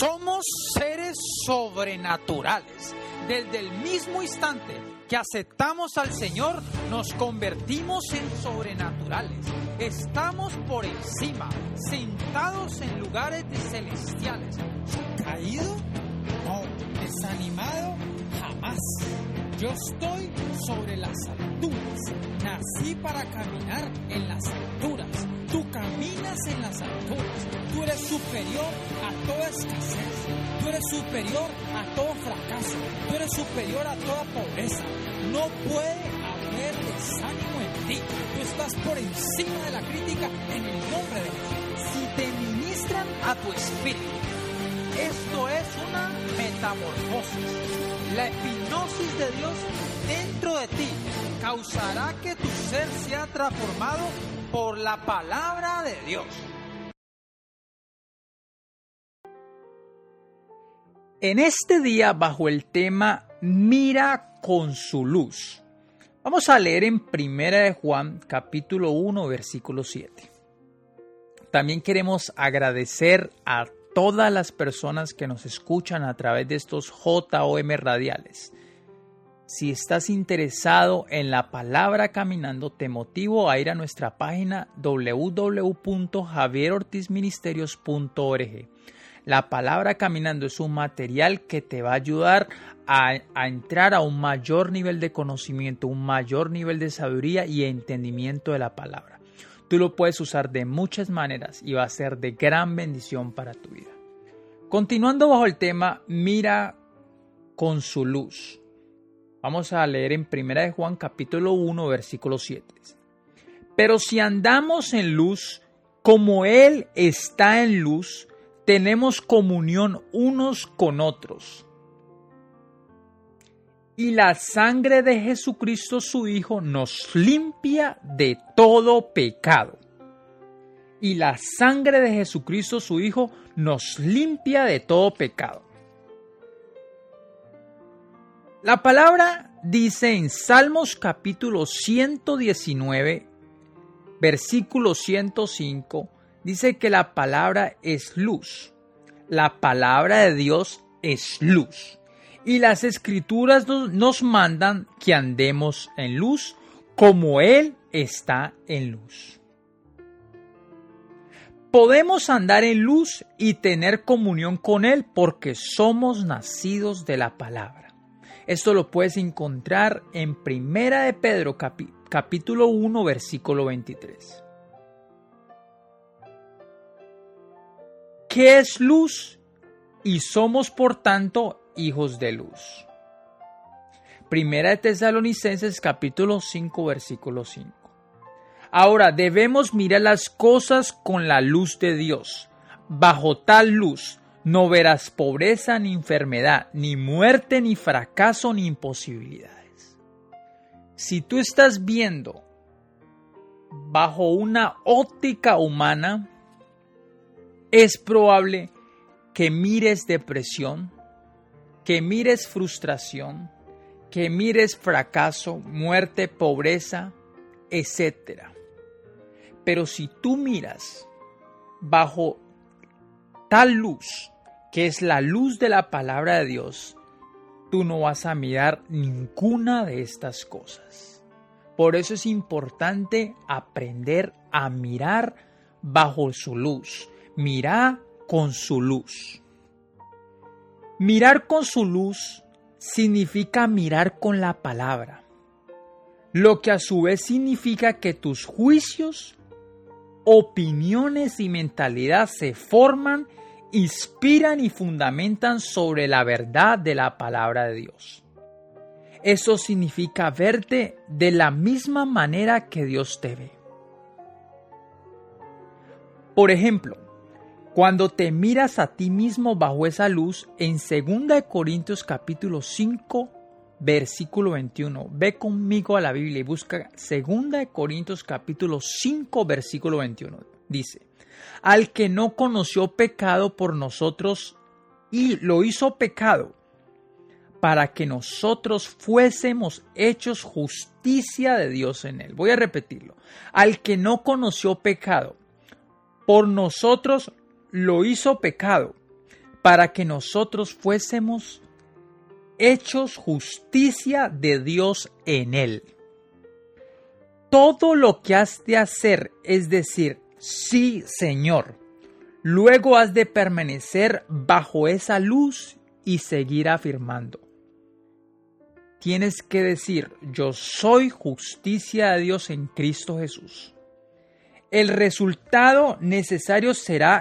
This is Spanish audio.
Somos seres sobrenaturales. Desde el mismo instante que aceptamos al Señor, nos convertimos en sobrenaturales. Estamos por encima, sentados en lugares celestiales. ¿Caído? No. ¿Desanimado? Yo estoy sobre las alturas. Nací para caminar en las alturas. Tú caminas en las alturas. Tú eres superior a toda escasez. Tú eres superior a todo fracaso. Tú eres superior a toda pobreza. No puede haber desánimo en ti. Tú estás por encima de la crítica en el nombre de Dios. Si te ministran a tu espíritu, esto es una metamorfosis. La hipnosis de Dios dentro de ti causará que tu ser sea transformado por la palabra de Dios. En este día, bajo el tema Mira con su luz, vamos a leer en Primera de Juan, capítulo 1, versículo 7. También queremos agradecer a todas las personas que nos escuchan a través de estos JOM radiales. Si estás interesado en la palabra caminando, te motivo a ir a nuestra página www.javierortizministerios.org. La palabra caminando es un material que te va a ayudar a, a, entrar a un mayor nivel de conocimiento, un mayor nivel de sabiduría y entendimiento de la palabra. Tú lo puedes usar de muchas maneras y va a ser de gran bendición para tu vida. Continuando bajo el tema, mira con su luz. Vamos a leer en 1 de Juan capítulo 1 versículo 7. Pero si andamos en luz, como Él está en luz, tenemos comunión unos con otros y la sangre de Jesucristo su Hijo nos limpia de todo pecado. Y la sangre de Jesucristo su Hijo nos limpia de todo pecado. La palabra dice en Salmos capítulo 119, versículo 105, dice que la palabra es luz. La palabra de Dios es luz y las escrituras nos mandan que andemos en luz como Él está en luz. Podemos andar en luz y tener comunión con Él porque somos nacidos de la palabra. Esto lo puedes encontrar en Primera de Pedro capítulo 1 versículo 23. ¿Qué es luz? Y somos por tanto hijos de luz. Primera de Tesalonicenses capítulo 5 versículo 5. Ahora debemos mirar las cosas con la luz de Dios. Bajo tal luz no verás pobreza ni enfermedad, ni muerte, ni fracaso, ni imposibilidades. Si tú estás viendo bajo una óptica humana, es probable que mires depresión, que mires frustración, que mires fracaso, muerte, pobreza, etc. Pero si tú miras bajo tal luz, que es la luz de la palabra de Dios, tú no vas a mirar ninguna de estas cosas. Por eso es importante aprender a mirar bajo su luz. Mira con su luz. Mirar con su luz significa mirar con la palabra, lo que a su vez significa que tus juicios, opiniones y mentalidad se forman, inspiran y fundamentan sobre la verdad de la palabra de Dios. Eso significa verte de la misma manera que Dios te ve. Por ejemplo, cuando te miras a ti mismo bajo esa luz, en 2 Corintios capítulo 5, versículo 21, ve conmigo a la Biblia y busca 2 Corintios capítulo 5, versículo 21. Dice, al que no conoció pecado por nosotros y lo hizo pecado, para que nosotros fuésemos hechos justicia de Dios en él. Voy a repetirlo. Al que no conoció pecado, por nosotros lo hizo pecado, para que nosotros fuésemos hechos justicia de Dios en él. Todo lo que has de hacer es decir, sí, Señor. Luego has de permanecer bajo esa luz y seguir afirmando. Tienes que decir, yo soy justicia de Dios en Cristo Jesús. El resultado necesario será